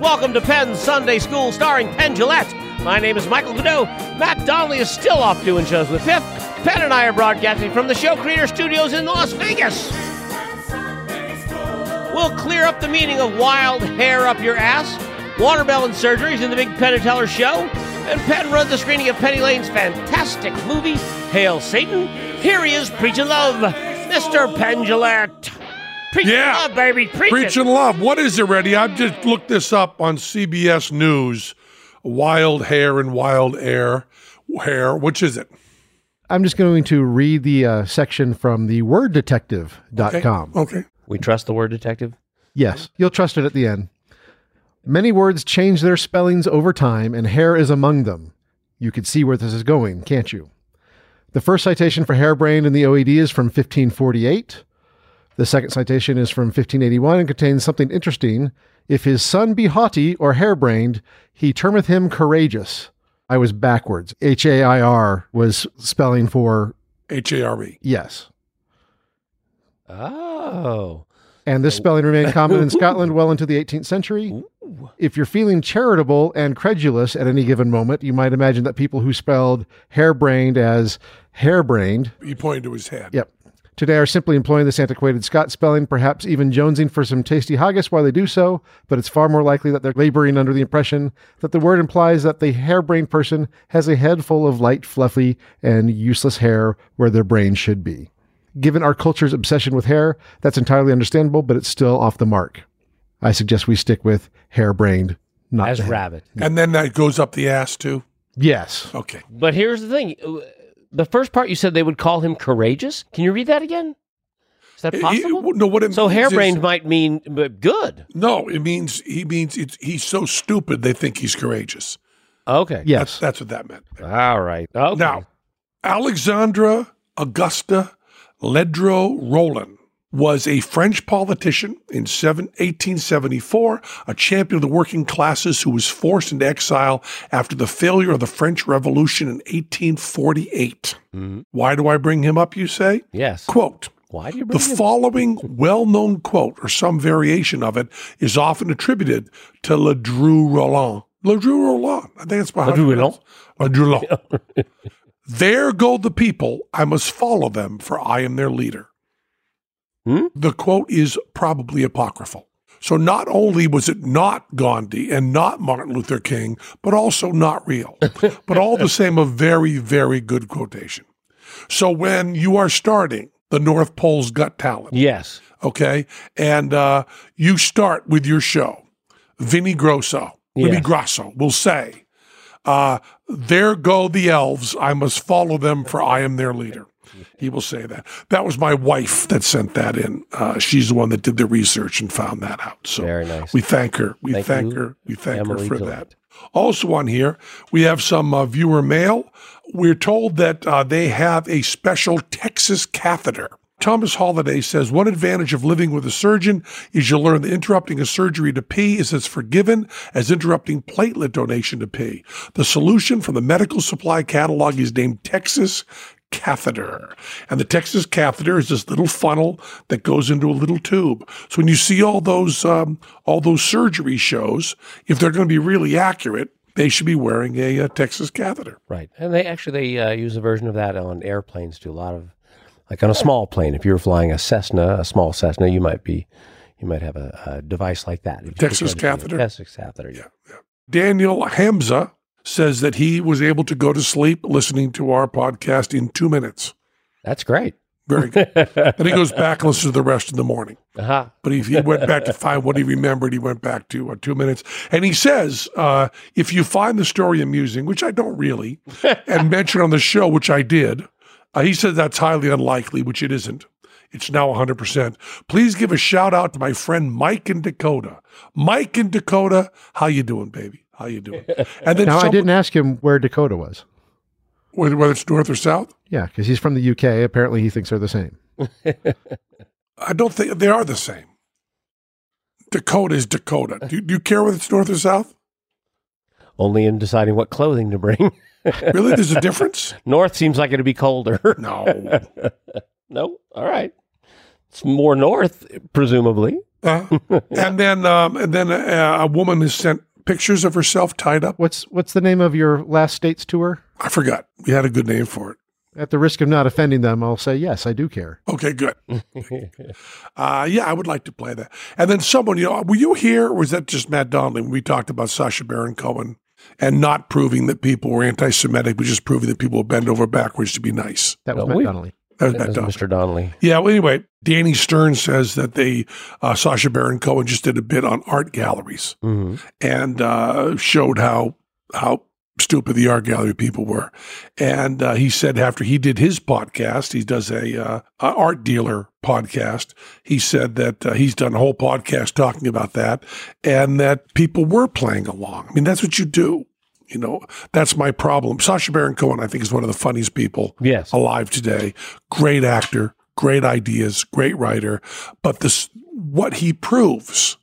Welcome to Penn Sunday School starring Penn Jillette. My name is Michael Goudeau. Matt Donnelly is still off doing shows with Piff. Penn and I are broadcasting from the Show Creator Studios in Las Vegas. We'll clear up the meaning of wild hair up your ass, watermelon surgeries in the Big Penn and Teller show, and Penn runs the screening of Penny Lane's fantastic movie, Hail Satan. Here he is preaching love, Mr. Penn Jillette. Preaching Yeah. love, baby. Preach Preach it. and love. What is it, Ready? I've just looked this up on CBS News. Wild hair and wild air. Hair. Which is it? I'm just going to read the uh, section from the worddetective.com. Okay. We trust the word detective. Yes, you'll trust it at the end. Many words change their spellings over time, and hair is among them. You could see where this is going, can't you? The first citation for harebrained in the OED is from 1548. The second citation is from 1581 and contains something interesting. If his son be haughty or harebrained, he termeth him courageous. I was backwards. H A I R was spelling for H A R E. yes. Oh. And this spelling remained common in Scotland well into the 18th century. If you're feeling charitable and credulous at any given moment, you might imagine that people who spelled harebrained as harebrained, He pointed to his head. yep, today are simply employing this antiquated Scott spelling, perhaps even jonesing for some tasty haggis while they do so, but it's far more likely that they're laboring under the impression that the word implies that the harebrained person has a head full of light, fluffy, and useless hair where their brain should be. Given our culture's obsession with hair, that's entirely understandable, but it's still off the mark. I suggest we stick with harebrained, not As rabbit. And then that goes up the ass too. Yes. Okay. But here's the thing. The first part you said they would call him courageous. Can you read that again? Is that It- it- possible? no, what it so means harebrained is- might mean uh, good. No, it means he means it's, he's so stupid they think he's courageous. Okay. Yes. That's, that's what that meant. All right. Okay. Now, Alexandre Auguste Ledru Rollin was a French politician in 1874, a champion of the working classes who was forced into exile after the failure of the French Revolution in 1848. Why do I bring him up, you say? yes. Quote, Why do you the bring him? following well known quote, or some variation of it, is often attributed to Ledru Rollin. Ledru Rollin. I think that's how Ledru it. Ledru Rollin. there go the people. I must follow them, for I am their leader. Hmm? The quote is probably apocryphal. So not only was it not Gandhi and not Martin Luther King, but also not real. but all the same, a very, very good quotation. So when you are starting the North Pole's Got Talent, Yes. okay, and uh, you start with your show, Vinny Grosso, Yes. Grosso will say, uh, "There go the elves. I must follow them, for I am their leader." He will say that. That was my wife that sent that in. Uh, she's the one that did the research and found that out. So Very nice. we thank her. We Thank thank, her. We thank Emily her for that. Also on here, we have some uh, viewer mail. We're told that uh, they have a special Texas catheter. Thomas Holliday says one advantage of living with a surgeon is you learn that interrupting a surgery to pee is as forgiven as interrupting platelet donation to pee. The solution from the medical supply catalog is named Texas catheter. And the Texas catheter is this little funnel that goes into a little tube. So when you see all those um, all those surgery shows, if they're going to be really accurate, they should be wearing a, uh Texas catheter. Right. And they actually they uh, use a version of that on airplanes too. A lot of like on a small plane. If you were flying a Cessna, a small Cessna, you might be you might have a, a device like that. Texas put that in catheter? Texas catheter. Yeah. Daniel Hamza says that he was able to go to sleep listening to our podcast in two minutes. That's great. Very good. then he goes back and listens to the rest in the morning. Uh-huh. But he, he went back to find what he remembered. He went back to uh, two minutes. And he says, uh, if you find the story amusing, which I don't really, and mention on the show, which I did, uh, he said that's highly unlikely, which it isn't. It's now 100%. Please give a shout out to my friend Mike in Dakota. Mike in Dakota, how you doing, baby? How you doing? And then Now, I didn't ask him where Dakota was. whether, whether it's north or south. Yeah, because he's from the UK. Apparently, he thinks they're the same. I don't think they are the same. Dakota is Dakota. Do, do you care whether it's north or south? Only in deciding what clothing to bring. Really? There's a difference? North seems like it'd be colder. No. no? All right. It's more north, presumably. Uh, and then, um, and then a, a woman has sent pictures of herself tied up. What's what's the name of your last states tour? I forgot. We had a good name for it. At the risk of not offending them, I'll say yes, I do care. Okay, good. Uh, yeah, I would like to play that. And then someone, you know, were you here or was that just Matt Donnelly when we talked about Sacha Baron Cohen and not proving that people were anti Semitic, but just proving that people would bend over backwards to be nice? That was No, Matt we- Donnelly. That That. Mr. Donnelly. Yeah, well, anyway, Danny Stern says that they, uh, Sacha Baron Cohen just did a bit on art galleries hmm and uh, showed how how stupid the art gallery people were. And uh, he said after he did his podcast, he does a, uh, a art dealer podcast. He said that uh, he's done a whole podcast talking about that, and that people were playing along. I mean, that's what you do. You know, that's my problem. Sacha Baron Cohen, I think, is one of the funniest people Yes. alive today. Great actor, great ideas, great writer. But this, what he proves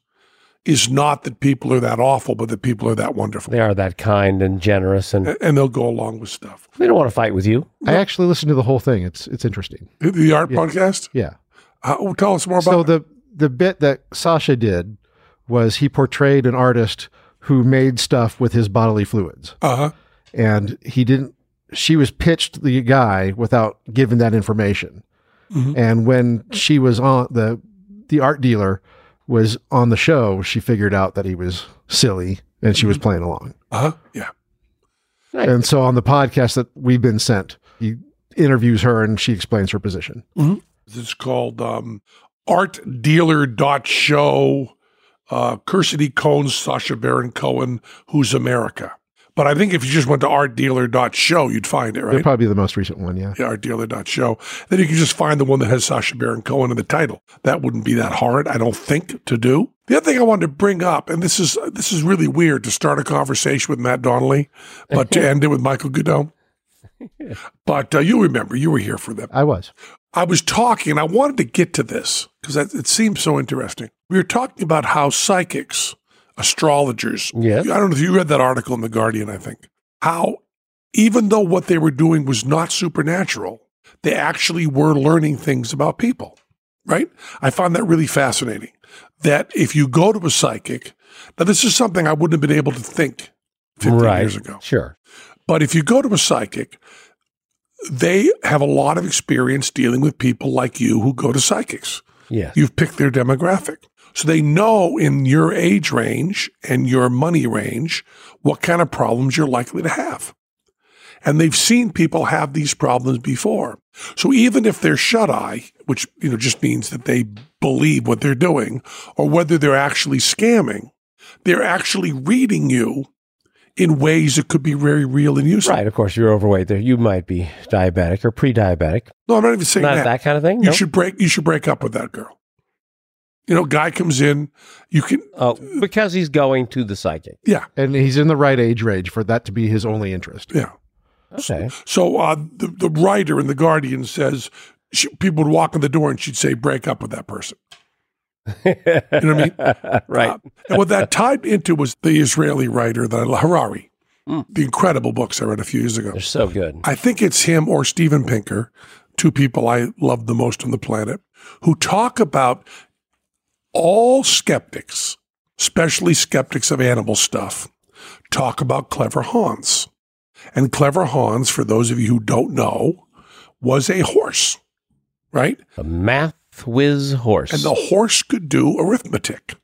is not that people are that awful, but that people are that wonderful. They are that kind and generous, and And they'll go along with stuff. they don't want to fight with you. I actually listened to the whole thing. It's it's interesting. The- The art podcast? Yeah. Uh, oh, tell us more about So it. the the bit that Sacha did was he portrayed an artist who made stuff with his bodily fluids, Uh-huh. and he didn't. She was pitched the guy without giving that information, Mhm. and when she was on the the art dealer was on the show, she figured out that he was silly and she was playing along. Uh-huh. Yeah. Nice. And so on the podcast that we've been sent, he interviews her and she explains her position. It's called um, artdealer.show, uh, Kirsty Sacha Baron Cohen, Who's America. But I think if you just went to artdealer.show, you'd find it, They're probably be the most recent one, yeah. Yeah, artdealer.show. Then you can just find the one that has Sacha Baron Cohen in the title. That wouldn't be that hard, I don't think, to do. The other thing I wanted to bring up, and this is this is really weird to start a conversation with Matt Donnelly, but to end it with Michael Goudeau. But uh, you remember, you were here for them. I was. I was talking, and I wanted to get to this because it seems so interesting. We were talking about how psychics, astrologers, Yes. I don't know if you read that article in The Guardian, I think, how even though what they were doing was not supernatural, they actually were learning things about people, right? I found that really fascinating. That if you go to a psychic, now this is something I wouldn't have been able to think 15 right. years ago. Sure. But if you go to a psychic, they have a lot of experience dealing with people like you who go to psychics. Yes. You've picked their demographic. So they know in your age range and your money range what kind of problems you're likely to have. And they've seen people have these problems before. So even if they're shut eye, which you know just means that they believe what they're doing, or whether they're actually scamming, they're actually reading you in ways that could be very real and useful. Right. Of course, you're overweight. There, you might be diabetic or pre-diabetic. No, I'm not even saying Not that. that. kind of thing. You no? should break. You should break up with that girl. You know, guy comes in. You can. Oh, because he's going to the psychic. Yeah, And he's in the right age range for that to be his only interest. yeah. Okay. So uh, the the writer in the Guardian says she, people would walk in the door and she'd say, "Break up with that person." You know what I mean? right. Uh, and what that tied into was the Israeli writer that I love, Harari, the incredible books I read a few years ago. They're so good. I think it's him or Steven Pinker, two people I love the most on the planet, who talk about all skeptics, especially skeptics of animal stuff, talk about clever Hans. And clever Hans, for those of you who don't know, was a horse, right? A math whiz horse. And the horse could do arithmetic,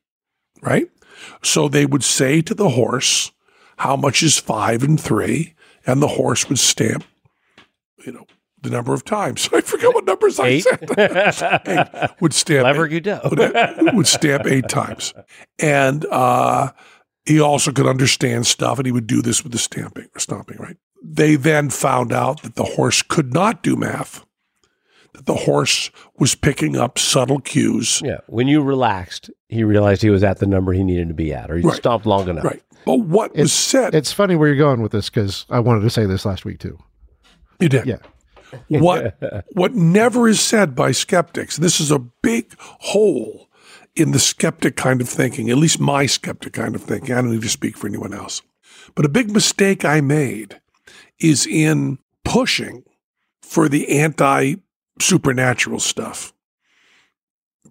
right? So they would say to the horse, how much is five and three? And the horse would stamp, you know, the number of times. I forget what numbers I said. Eight. Would stamp Clever eight, Goudeau. would stamp eight times. And uh, he also could understand stuff, and he would do this with the stamping or stomping, right? They then found out that the horse could not do math, the horse was picking up subtle cues. Yeah. When you relaxed, he realized he was at the number he needed to be at, or he Right. stomped long enough. Right. But what was said, It's funny where you're going with this because I wanted to say this last week too. you did. Yeah. what what never is said by skeptics this is a big hole in the skeptic kind of thinking at least my skeptic kind of thinking i don't need to speak for anyone else but a big mistake i made is in pushing for the anti supernatural stuff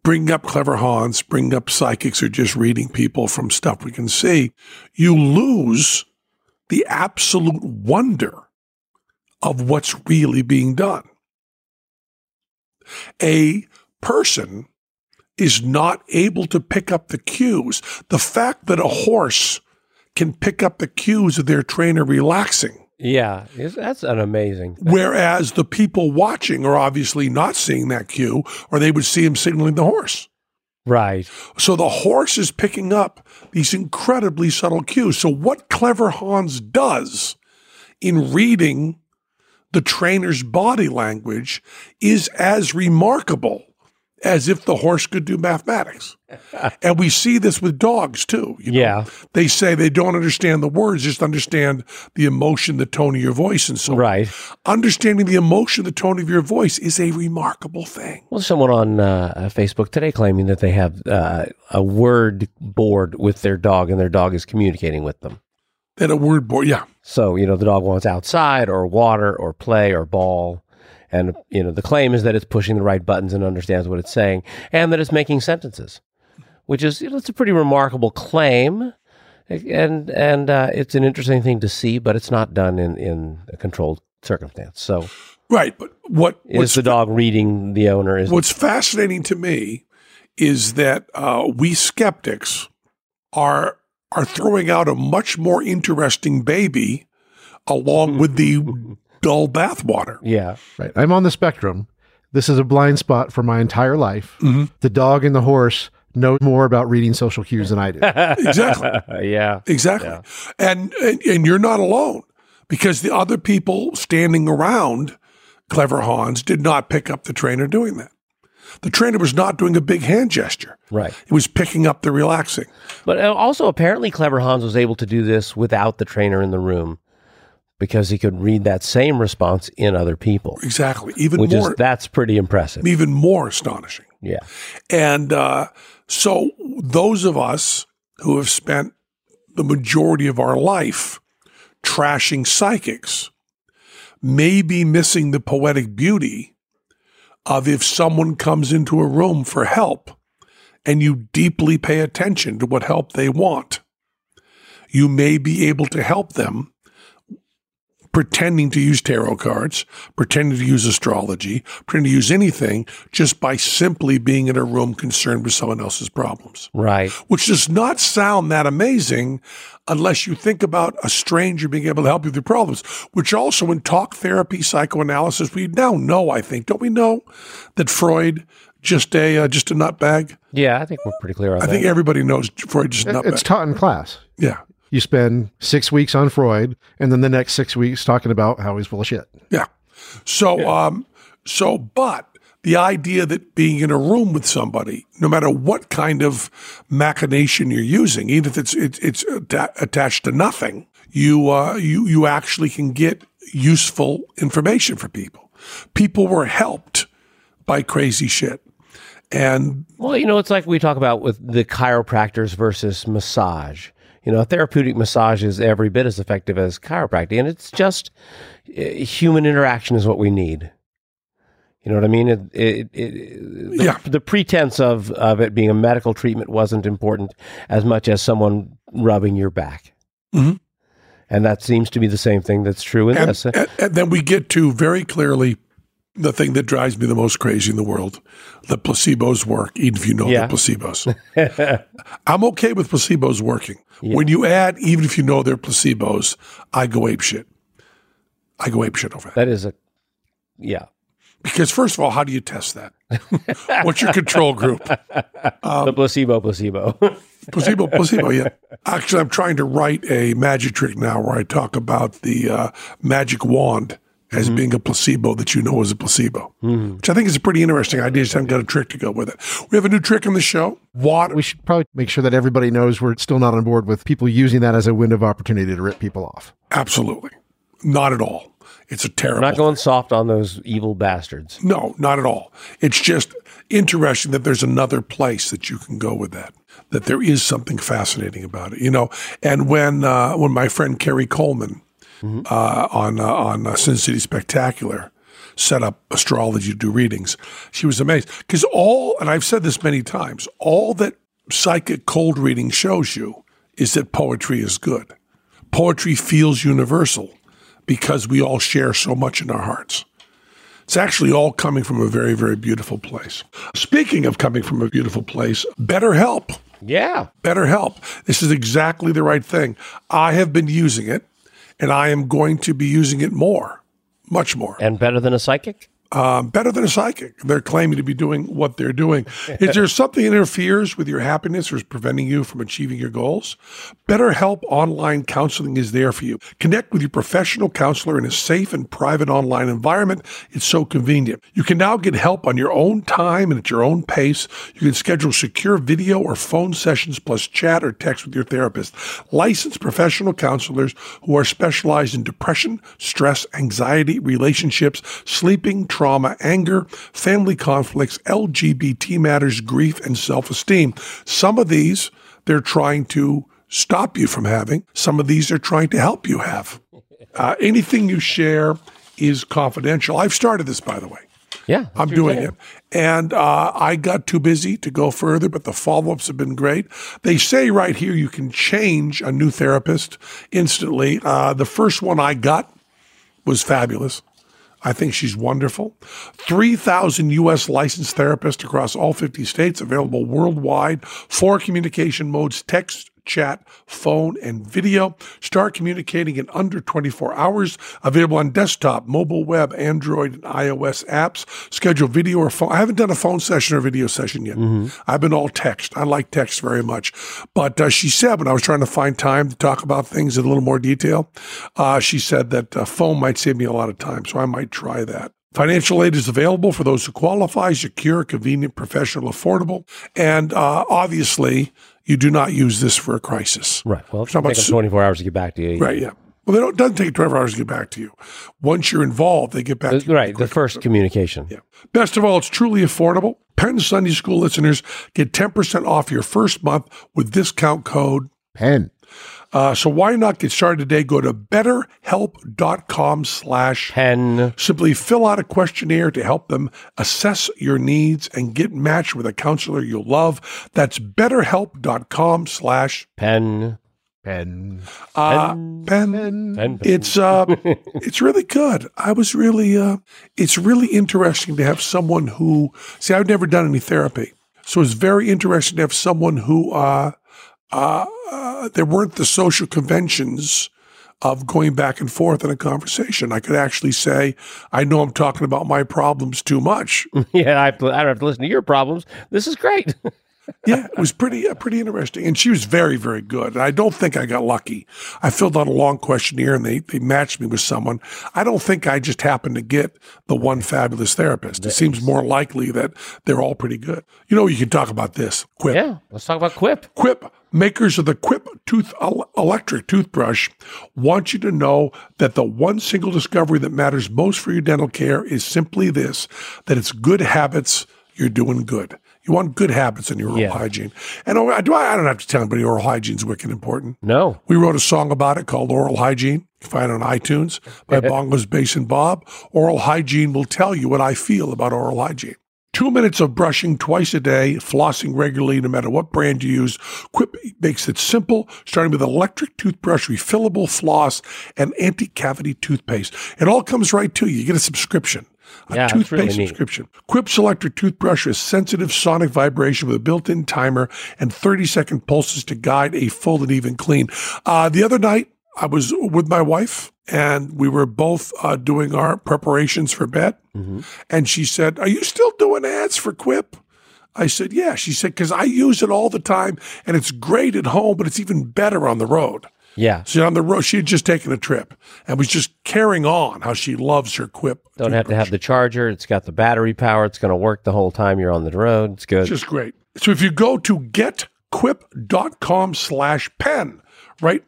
bringing up clever Hans, bringing up psychics or just reading people from stuff we can see you lose the absolute wonder of what's really being done. A person is not able to pick up the cues. The fact that a horse can pick up the cues of their trainer relaxing, Yeah. That's an amazing. whereas the people watching are obviously not seeing that cue, or they would see him signaling the horse. Right. So the horse is picking up these incredibly subtle cues. So what Clever Hans does in reading the trainer's body language is as remarkable as if the horse could do mathematics. and we see this with dogs too. You know? Yeah. They say they don't understand the words, just understand the emotion, the tone of your voice, and so on. Right. Understanding the emotion, the tone of your voice is a remarkable thing. Well, someone on uh, Facebook today claiming that they have uh, a word board with their dog, and their dog is communicating with them. That a word board, yeah. So you know the dog wants outside or water or play or ball, and you know the claim is that it's pushing the right buttons and understands what it's saying, and that it's making sentences, which is you know, it's a pretty remarkable claim, and and uh, it's an interesting thing to see, but it's not done in in a controlled circumstance. So Right. But what is the dog reading the owner? Is What's fascinating to me is that uh, we skeptics are are throwing out a much more interesting baby along with the dull bathwater. yeah Right. I'm on the spectrum. This is a blind spot for my entire life. The dog and the horse know more about reading social cues than I do. Exactly. yeah Exactly. And, and and you're not alone because the other people standing around Clever Hans did not pick up the trainer doing that. The trainer was not doing a big hand gesture. right. He was picking up the relaxing. But uh, also, apparently, Clever Hans was able to do this without the trainer in the room because he could read that same response in other people, Exactly. Even which more is that's pretty impressive. even more astonishing. Yeah, And uh, so, those of us who have spent the majority of our life trashing psychics may be missing the poetic beauty of if someone comes into a room for help and you deeply pay attention to what help they want, you may be able to help them pretending to use tarot cards, pretending to use astrology, pretending to use anything just by simply being in a room concerned with someone else's problems, right. which does not sound that amazing unless you think about a stranger being able to help you with your problems, which also in talk therapy, psychoanalysis, we now know, I think, don't we know that Freud just a uh, just a nutbag? Yeah, I think we're pretty clear on I that. I think everybody knows Freud just a nutbag. it's taught in class. yeah. You spend six weeks on Freud and then the next six weeks talking about how he's full of shit. Yeah. So, um, so, but the idea that being in a room with somebody, no matter what kind of machination you're using, even if it's it's, it's atta- attached to nothing, you uh, you you actually can get useful information for people. People were helped by crazy shit, and Well, you know, it's like we talk about with the chiropractors versus massage. You know, therapeutic massage is every bit as effective as chiropractic, and it's just uh, human interaction is what we need. You know what I mean? It, it, it, the, Yeah. the pretense of, of it being a medical treatment wasn't important as much as someone rubbing your back. Mhm. And that seems to be the same thing that's true in and, this. and, and then we get to very clearly the thing that drives me the most crazy in the world: the placebos work, even if you know Yeah. they're placebos. I'm okay with placebos working. When you add, even if you know they're placebos, I go ape shit. I go ape shit over that. That is a Yeah. Because first of all, how do you test that? What's your control group? the placebo, placebo. Placebo, placebo. Yeah. Actually, I'm trying to write a magic trick now where I talk about the uh, magic wand as being a placebo that you know is a placebo, which I think is a pretty interesting idea. Just haven't got a trick to go with it. We have a new trick on the show. Water. We should probably make sure that everybody knows we're still not on board with people using that as a window of opportunity to rip people off. Absolutely. Not at all. It's a terrible. Thing. I'm not going soft on those evil bastards. No, not at all. It's just interesting that there's another place that you can go with that. That there is something fascinating about it, you know. And when uh, when my friend Kerry Coleman uh, on uh, on uh, Sin City Spectacular set up astrology to do readings, she was amazed because all and I've said this many times, all that psychic cold reading shows you is that poetry is good. Poetry feels universal because we all share so much in our hearts. It's actually all coming from a very, very beautiful place. Speaking of coming from a beautiful place, BetterHelp. Yeah. BetterHelp. This is exactly the right thing. I have been using it, and I am going to be using it more, much more. And better than a psychic? Um, better than a psychic. They're claiming to be doing what they're doing. Is there something that interferes with your happiness or is preventing you from achieving your goals? BetterHelp Online Counseling is there for you. Connect with your professional counselor in a safe and private online environment. It's so convenient. You can now get help on your own time and at your own pace. You can schedule secure video or phone sessions plus chat or text with your therapist. Licensed professional counselors who are specialized in depression, stress, anxiety, relationships, sleeping, trauma, anger, family conflicts, LGBT matters, grief, and self esteem. Some of these they're trying to stop you from having, some of these they're trying to help you have. Uh, anything you share is confidential. I've started this, by the way. Yeah. I'm doing it. And uh, I got too busy to go further, but the follow ups have been great. They say right here you can change a new therapist instantly. Uh, the first one I got was fabulous. I think she's wonderful. 3,000 U.S. licensed therapists across all 50 states, available worldwide, four communication modes text, chat, phone, and video. Start communicating in under 24 hours. Available on desktop, mobile web, Android, and iOS apps. Schedule video or phone. I haven't done a phone session or video session yet. I've been all text. I like text very much. But uh, she said when I was trying to find time to talk about things in a little more detail, uh, she said that uh, phone might save me a lot of time. So I might try that. Financial aid is available for those who qualify, secure, convenient, professional, affordable. And uh, obviously, you do not use this for a crisis. Right. Well, It's not about take 24 hours to get back to you. Right, yeah. Well, they don't, it doesn't take 12 hours to get back to you. Once you're involved, they get back to you. Uh, Right. The first communication. yeah. Best of all, it's truly affordable. Penn Sunday School listeners get 10% off your first month with discount code. Pen. Uh, so why not get started today? Go to betterhelp.com slash Pen. Simply fill out a questionnaire to help them assess your needs and get matched with a counselor you'll love. That's betterhelp.com slash Pen. Pen. uh, pen. Pen. pen. It's uh, it's really good. I was really uh, it's really interesting to have someone who see I've never done any therapy, so it's very interesting to have someone who uh, uh, uh, there weren't the social conventions of going back and forth in a conversation. I could actually say, I know I'm talking about my problems too much. yeah. I, I don't have to listen to your problems. This is great. yeah, it was pretty uh, pretty interesting, and she was very very good. And I don't think I got lucky. I filled out a long questionnaire, and they they matched me with someone. I don't think I just happened to get the one fabulous therapist. It seems more likely that they're all pretty good. You know, you can talk about this. Quip. yeah. Let's talk about Quip. Quip, makers of the Quip tooth electric toothbrush, want you to know that the one single discovery that matters most for your dental care is simply this: that it's good habits. You're doing good. You want good habits in your oral Yeah. hygiene. And oh, do I, I don't have to tell anybody oral hygiene is wicked important. No. We wrote a song about it called Oral Hygiene. You can find it on iTunes by Bongos Bass and Bob. Oral Hygiene will tell you what I feel about oral hygiene. Two minutes of brushing twice a day, flossing regularly, no matter what brand you use. Quip makes it simple, starting with electric toothbrush, refillable floss, and anti-cavity toothpaste. It all comes right to you. You get a subscription. A Yeah, toothpaste really neat. subscription. Quip's electric toothbrush is sensitive sonic vibration with a built-in timer and 30-second pulses to guide a full and even clean. Uh, the other night, I was with my wife and we were both uh, doing our preparations for bed. And she said, Are you still doing ads for Quip? I said, Yeah. She said, Because I use it all the time and it's great at home, but it's even better on the road. Yeah. So on the road, she had just taken a trip and was just carrying on how she loves her Quip. Don't have to have the charger. It's got the battery power. It's going to work the whole time you're on the road. It's good. It's just great. So if you go to getquip.com slash pen, right?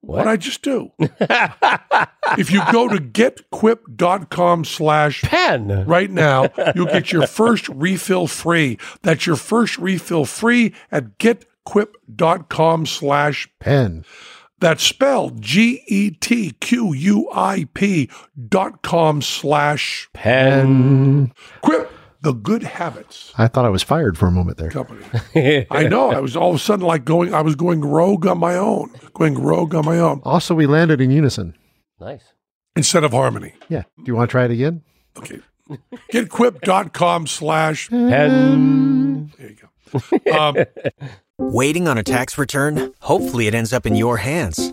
What I just do? if you go to getquip.com slash pen. right now, you'll get your first refill free. That's your first refill free at getquip.com slash Pen. that's spelled G E T Q U I P dot com slash Pen. quip the good habits I thought I was fired for a moment there. company. I know. I was all of a sudden like going, I was going rogue on my own, going rogue on my own Also, we landed in unison. Nice. instead of harmony. Yeah. Do you want to try it again? Okay. Getquip.com slash. Pen. There you go. Um, Waiting on a tax return? Hopefully, it ends up in your hands.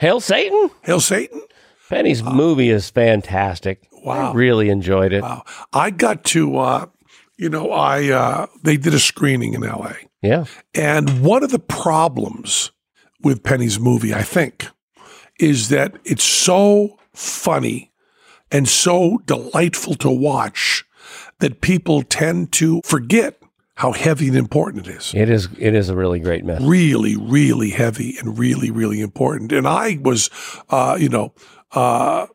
Hail Satan. Hail Satan. Penny's movie is fantastic. Wow. I really enjoyed it. Wow. I got to, uh, you know, I uh, they did a screening in L.A. Yeah. And one of the problems with Penny's movie, I think, is that it's so funny and so delightful to watch that people tend to forget how heavy and important it is. It is it is a really great message. Really, really heavy and really, really important. And I was, uh, you know, uh,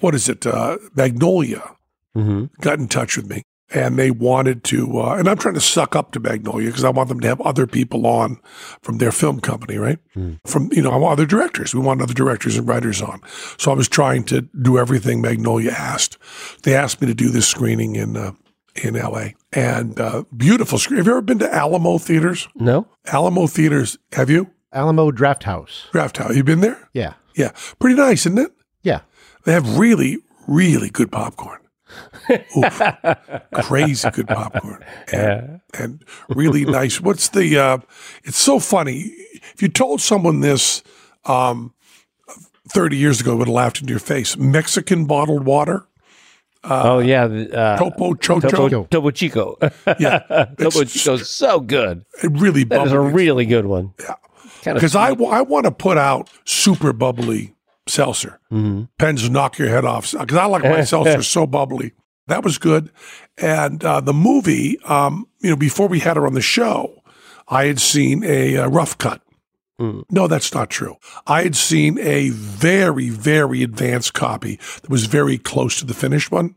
what is it? Uh, Magnolia hmm got in touch with me and they wanted to, uh, and I'm trying to suck up to Magnolia because I want them to have other people on from their film company, right? From, you know, I want other directors. We want other directors and writers on. So I was trying to do everything Magnolia asked. They asked me to do this screening in, uh, in LA and, uh, beautiful screen. Have you ever been to Alamo theaters? No. Alamo theaters. Have you? Alamo Draft House. Draft House. You been there? Yeah. Yeah. Pretty nice, isn't it? Yeah. They have really, really good popcorn. Oof. Crazy good popcorn. And, and really nice. What's the, uh, it's so funny. If you told someone this, um, 30 years ago, it would have laughed in your face. Mexican bottled water, oh yeah. the, Uh, Topo Chocho. Topo, Topo Chico. Yeah. Topo Chico's so good. It really That is a really good one. Yeah. Kind of Because I, I want to put out super bubbly seltzer. Pens knock your head off. Because I like my seltzer so bubbly. That was good. And uh, the movie, um, you know, before we had her on the show, I had seen a, uh rough cut. No, that's not true. I had seen a very, very advanced copy that was very close to the finished one,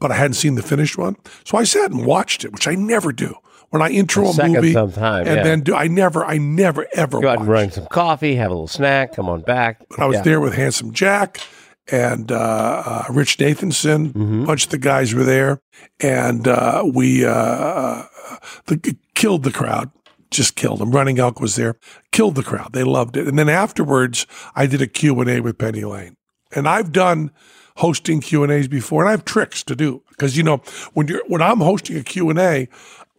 but I hadn't seen the finished one. So I sat and watched it, which I never do. When I intro A a, movie sometime, and yeah. then do, I never, I never, ever go out and run some coffee, have a little snack, come on back. But I was Yeah. there with Handsome Jack and uh, uh, Rich Nathanson. Mm-hmm. A bunch of the guys were there, and uh, we uh, uh, the, killed the crowd. Just killed them. Running Elk was there. Killed the crowd. They loved it. And then afterwards, I did a Q and A with Penny Lane. And I've done hosting Q and A's before, and I have tricks to do because you know when you're when I'm hosting a Q and A,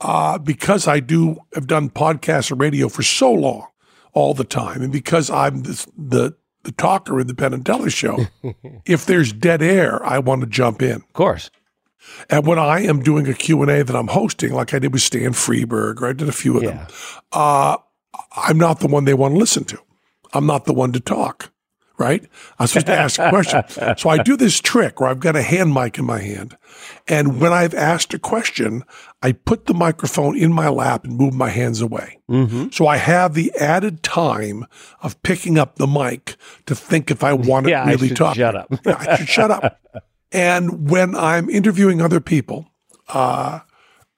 uh, because I do have done podcasts or radio for so long, all the time, and because I'm this, the the talker in the Penn and Teller show, if there's dead air, I want to jump in. Of course. And when I am doing a Q&A that I'm hosting, like I did with Stan Freberg, or I did a few of Yeah. them, uh, I'm not the one they want to listen to. I'm not the one to talk, right? I'm supposed to ask a question. So I do this trick where I've got a hand mic in my hand. And when I've asked a question, I put the microphone in my lap and move my hands away. So I have the added time of picking up the mic to think if I want to Yeah, I really should talk. shut up. Yeah, I should shut up. And when I'm interviewing other people, uh,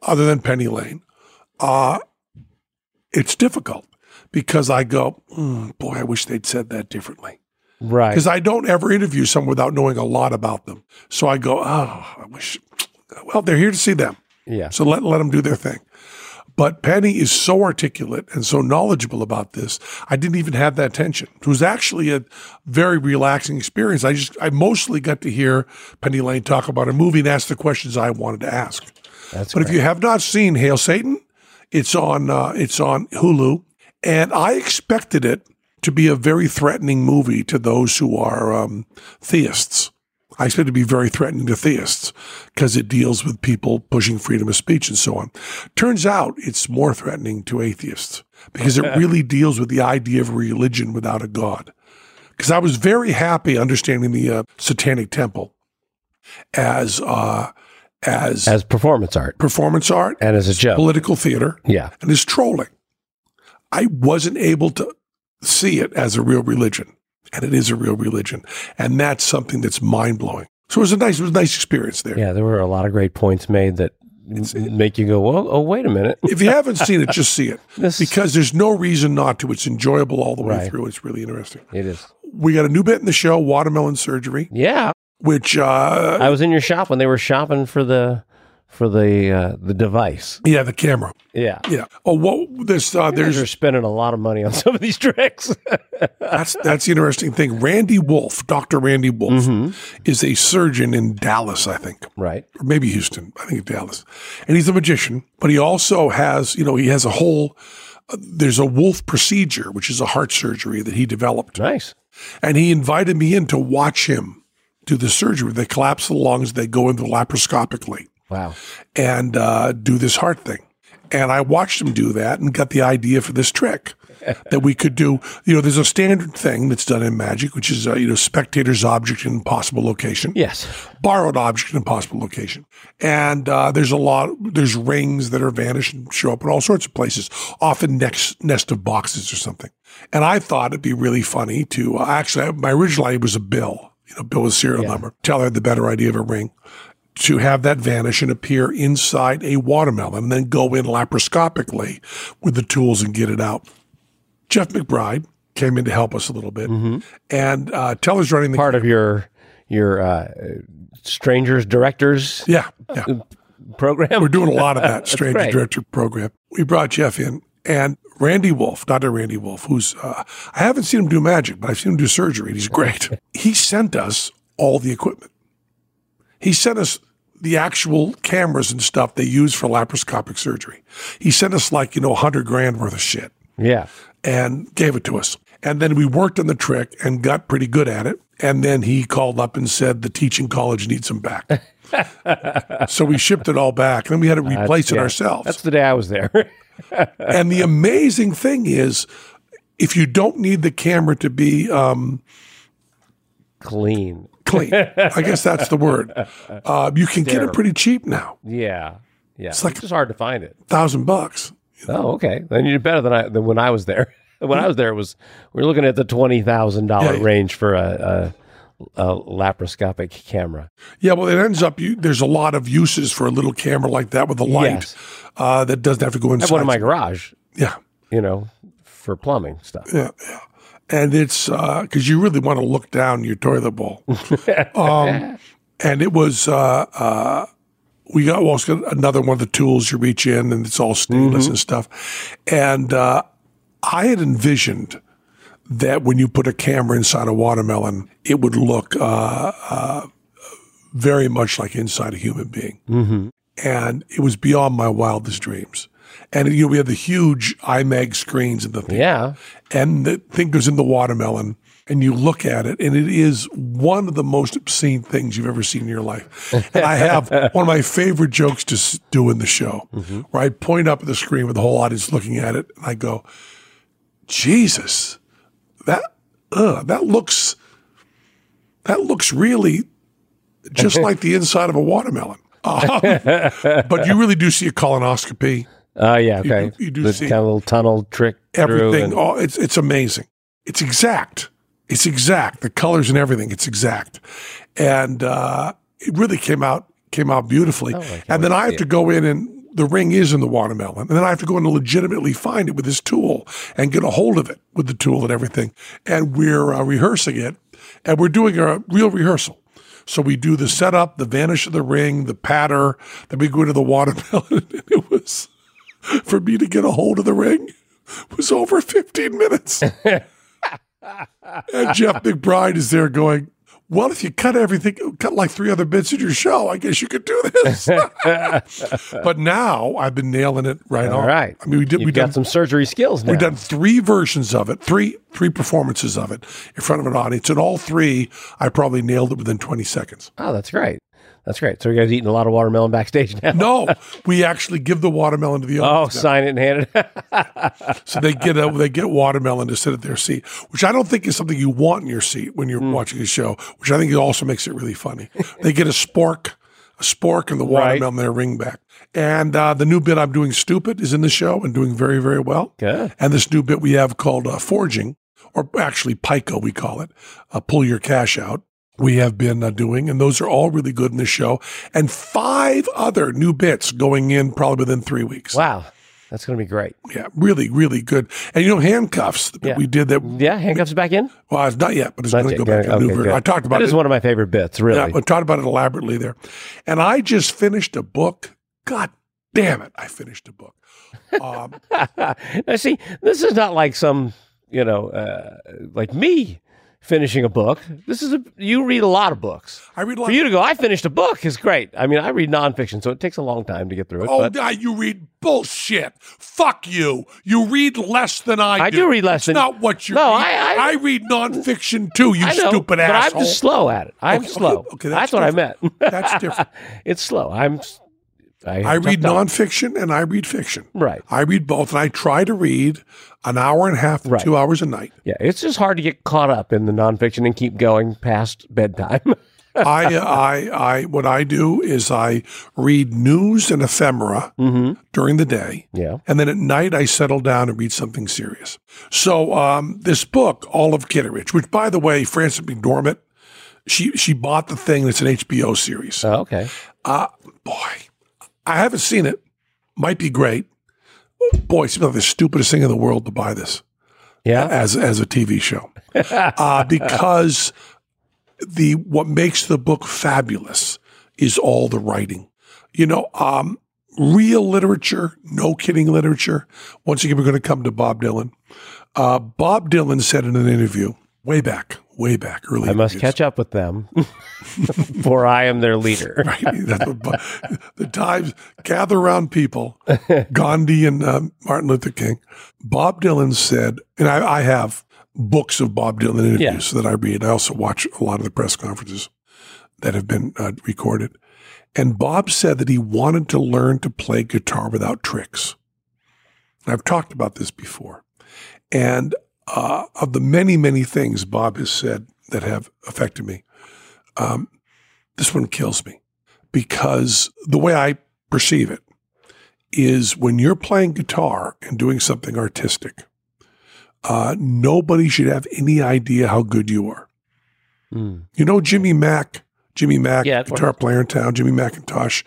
other than Penny Lane, uh, it's difficult because I go, "Mm, boy, I wish they'd said that differently. Right. Because I don't ever interview someone without knowing a lot about them. So I go, oh, I wish. Well, they're here to see them. Yeah. So let, let them do their thing. But Penny is so articulate and so knowledgeable about this. I didn't even have that tension. It was actually a very relaxing experience. I just, I mostly got to hear Penny Lane talk about a movie and ask the questions I wanted to ask. That's But if you have not seen Hail Satan, it's on uh, it's on Hulu, and I expected it to be a very threatening movie to those who are um, theists. I expect it to be very threatening to theists because it deals with people pushing freedom of speech and so on. Turns out it's more threatening to atheists because it really deals with the idea of religion without a god. Because I was very happy understanding the uh, Satanic Temple as uh, as, as performance art performance art and as a joke. political theater yeah. and is trolling. I wasn't able to see it as a real religion, and it is a real religion, and that's something that's mind blowing. So it was a nice, it was a nice experience there. Yeah. There were a lot of great points made that m- make you go, well, oh, wait a minute. If you haven't seen it, just see it This- because there's no reason not to. It's enjoyable all the way Right. through. It's really interesting. It is. We got a new bit in the show, watermelon surgery, Yeah. which uh, I was in your shop when they were shopping for the for the uh, the device. yeah, the camera, Yeah. yeah. Oh, what this? Uh, There's are spending a lot of money on some of these tricks. That's that's the interesting thing. Randy Wolf, Dr. Randy Wolf, is a surgeon in Dallas, I think, right. or maybe Houston. I think Dallas, and he's a magician. But he also has, you know, he has a whole. Uh, there's a Wolf procedure, which is a heart surgery that he developed, Nice. and he invited me in to watch him do the surgery. They collapse the lungs, they go into laparoscopically Wow. and uh, do this heart thing. And I watched him do that and got the idea for this trick that we could do. You know, there's a standard thing that's done in magic, which is, uh, you know, spectator's object in possible location, Yes. borrowed object in possible location. And uh, there's a lot, there's rings that are vanished and show up in all sorts of places, often next nest of boxes or something. And I thought it'd be really funny to uh, actually, my original idea was a bill, you know, bill with serial number. Teller had the better idea of a ring to have that vanish and appear inside a watermelon and then go in laparoscopically with the tools and get it out. Jeff McBride came in to help us a little bit. And uh, Teller's running the Part of your your uh, strangers directors Yeah, yeah. program. We're doing a lot of that strange great. director program. We brought Jeff in and Randy Wolf, Dr. Randy Wolf, who's, uh, I haven't seen him do magic, but I've seen him do surgery and he's great. he sent us all the equipment. He sent us the actual cameras and stuff they use for laparoscopic surgery. He sent us like, you know, 100 grand worth of shit Yeah. and gave it to us. And then we worked on the trick and got pretty good at it. And then he called up and said the teaching college needs them back. so we shipped it all back. And then we had to replace it Yeah. ourselves. That's the day I was there. and the amazing thing is, if you don't need the camera to be um, Clean. Clean, I guess that's the word, uh, you can get it pretty cheap now. Yeah. Yeah. It's like- it's just hard to find it. Thousand bucks. Oh, okay. Then you're better than I than when I was there. when I was there, it was we were looking at the twenty thousand Yeah, dollar range for a, a, a laparoscopic camera. Yeah, well, it ends up you, there's a lot of uses for a little camera like that with a light Yes. uh, that doesn't have to go I inside. have one in my garage. yeah. You know, for plumbing stuff. Yeah, yeah. And it's because you really want to look down your toilet bowl. um, and it was, uh, uh, we got also got another one of the tools you reach in and it's all stainless and stuff. And uh, I had envisioned that when you put a camera inside a watermelon, it would look uh, uh, very much like inside a human being. And it was beyond my wildest dreams. And you know, we had the huge IMAG screens in the theater Yeah. and the thing goes in the watermelon and you look at it and it is one of the most obscene things you've ever seen in your life. And i have one of my favorite jokes to do in the show where i point up at the screen with the whole audience looking at it and i go jesus that uh, that looks that looks really just like the inside of a watermelon. Um, but you really do see a colonoscopy Oh yeah. Okay. you do the see- kind of little tunnel trick. everything. and- Oh, it's it's amazing. It's exact. It's exact. The colors and everything. It's exact, and uh, it really came out came out beautifully. Oh, and then I have see to go in and the ring is in the watermelon. And then I have to go and legitimately find it with this tool and get a hold of it with the tool and everything. And we're uh, rehearsing it and we're doing a real rehearsal. So we do the setup, the vanish of the ring, the patter, then we go into the watermelon. And it was, for me to get a hold of the ring, was over 15 minutes. and Jeff McBride is there going, well, if you cut everything, cut like three other bits in your show, I guess you could do this. but now I've been nailing it right All on. right. I mean, we did. You've we got done some surgery skills now. We've done three versions of it, three three performances of it in front of an audience, and all three I probably nailed it within 20 seconds. Oh, that's great. That's great. So you guys eating a lot of watermelon backstage now? No, we actually give the watermelon to the Oh, audience. now. sign it and hand it. So they get a, they get watermelon to sit at their seat, which I don't think is something you want in your seat when you're Hmm. watching a show. Which I think also makes it really funny. they get a spork, a spork, and the Right. watermelon their ring back. And uh, the new bit I'm doing, stupid, is in the show and doing very very well. Good. And this new bit we have called uh, forging, or actually Pico, we call it, uh, pull your cash out. We have been uh, doing, and those are all really good in the show. And five other new bits going in probably within three weeks. Wow. That's going to be great. Yeah, really, really good. And you know, handcuffs that Yeah. we did that. Yeah, handcuffs back in? Well, it's not yet, but it's Not going to go back a Okay, new version. good. I talked about That it. is one of my favorite bits, really. Yeah, I talked about it elaborately there. And I just finished a book. God damn it! I finished a book. Um, now, see, this is not like some, you know, uh, like me finishing a book. This is a, you read a lot of books. I read a lot. For you to go, I finished a book is great. I mean, I read nonfiction, so it takes a long time to get through it. Oh, but you read bullshit. Fuck you. You read less than I, I do read less it's than- not what you No, read. I- I- read nonfiction too, you I know, stupid but asshole. I'm just slow at it. I'm Okay, okay, slow. okay, that's, that's what I meant. That's different. it's slow. I'm. I, I read nonfiction and I read fiction. Right. I read both, and I try to read an hour and a half to Right. two hours a night. Yeah, it's just hard to get caught up in the nonfiction and keep going past bedtime. I, I, I, what I do is I read news and ephemera during the day. Mm-hmm. yeah. And then at night, I settle down and read something serious. So um, this book, Olive Kitteridge, which, by the way, Frances McDormand, she she bought the thing. It's an HBO series. Oh, okay. Uh, boy, I haven't seen it. Might be great. Boy, it seems like the stupidest thing in the world to buy this Yeah. as as a TV show, uh, because the what makes the book fabulous is all the writing. You know, um, real literature, no kidding literature. Once again, we're going to come to Bob Dylan. Uh, Bob Dylan said in an interview way back, way back, early. I must catch up with them, for I am their leader. Right? Bob- the times gather around people, Gandhi and um, Martin Luther King. Bob Dylan said, and I, I have books of Bob Dylan interviews that I read. I also watch a lot of the press conferences that have been uh, recorded. And Bob said that he wanted to learn to play guitar without tricks. I've talked about this before. And uh, of the many, many things Bob has said that have affected me, um, this one kills me because the way I perceive it is when you're playing guitar and doing something artistic, uh, nobody should have any idea how good you are. Mm. You know Jimmy Mack, Jimmy Mack, Yeah, guitar player in town, Jimmy McIntosh,